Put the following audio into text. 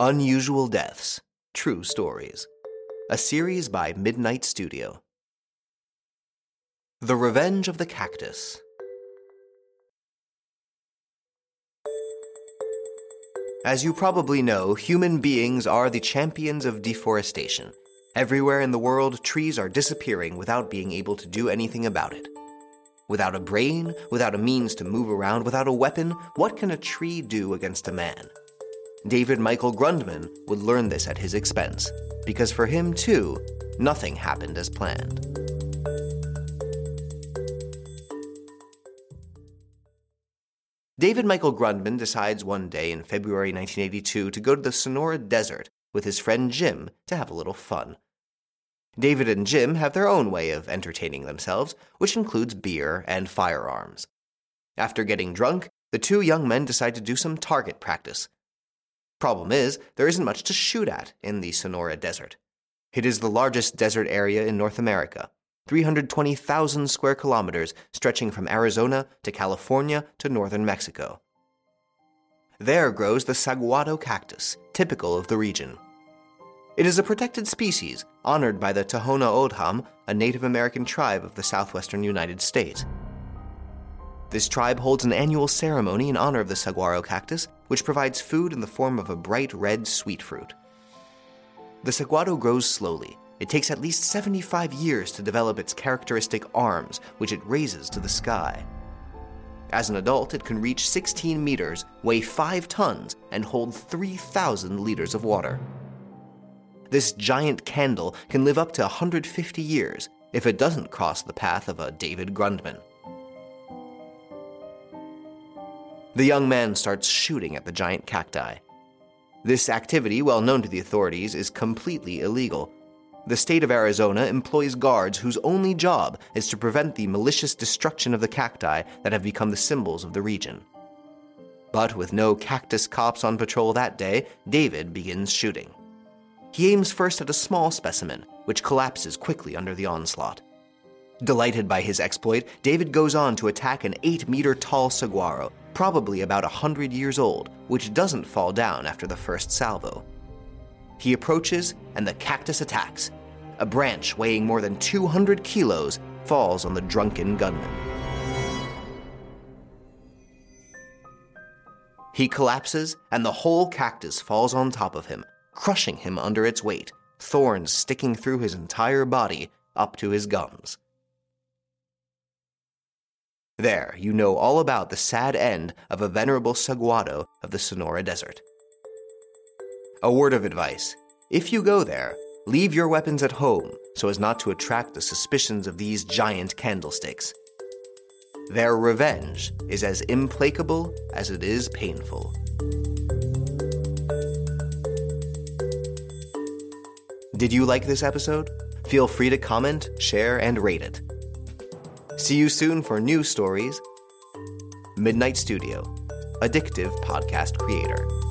Unusual Deaths True Stories. A series by Midnight Studio. The Revenge of the Cactus. As you probably know, human beings are the champions of deforestation. Everywhere in the world, trees are disappearing without being able to do anything about it. Without a brain, without a means to move around, without a weapon, what can a tree do against a man? David Michael Grundman would learn this at his expense, because for him, too, nothing happened as planned. David Michael Grundman decides one day in February 1982 to go to the Sonora Desert with his friend Jim to have a little fun. David and Jim have their own way of entertaining themselves, which includes beer and firearms. After getting drunk, the two young men decide to do some target practice. Problem is, there isn't much to shoot at in the Sonora Desert. It is the largest desert area in North America, 320,000 square kilometers stretching from Arizona to California to northern Mexico. There grows the saguaro cactus, typical of the region. It is a protected species honored by the Tohono O'odham, a Native American tribe of the southwestern United States. This tribe holds an annual ceremony in honor of the saguaro cactus, which provides food in the form of a bright red sweet fruit. The saguaro grows slowly. It takes at least 75 years to develop its characteristic arms, which it raises to the sky. As an adult, it can reach 16 meters, weigh 5 tons, and hold 3,000 liters of water. This giant candle can live up to 150 years if it doesn't cross the path of a David Grundman. The young man starts shooting at the giant cacti. This activity, well known to the authorities, is completely illegal. The state of Arizona employs guards whose only job is to prevent the malicious destruction of the cacti that have become the symbols of the region. But with no cactus cops on patrol that day, David begins shooting. He aims first at a small specimen, which collapses quickly under the onslaught. Delighted by his exploit, David goes on to attack an 8 meter tall saguaro, probably about a 100 years old, which doesn't fall down after the first salvo. He approaches, and the cactus attacks. A branch weighing more than 200 kilos falls on the drunken gunman. He collapses, and the whole cactus falls on top of him, crushing him under its weight, thorns sticking through his entire body up to his gums. There, you know all about the sad end of a venerable saguaro of the Sonora Desert. A word of advice if you go there, leave your weapons at home so as not to attract the suspicions of these giant candlesticks. Their revenge is as implacable as it is painful. Did you like this episode? Feel free to comment, share, and rate it. See you soon for new stories. Midnight Studio, addictive podcast creator.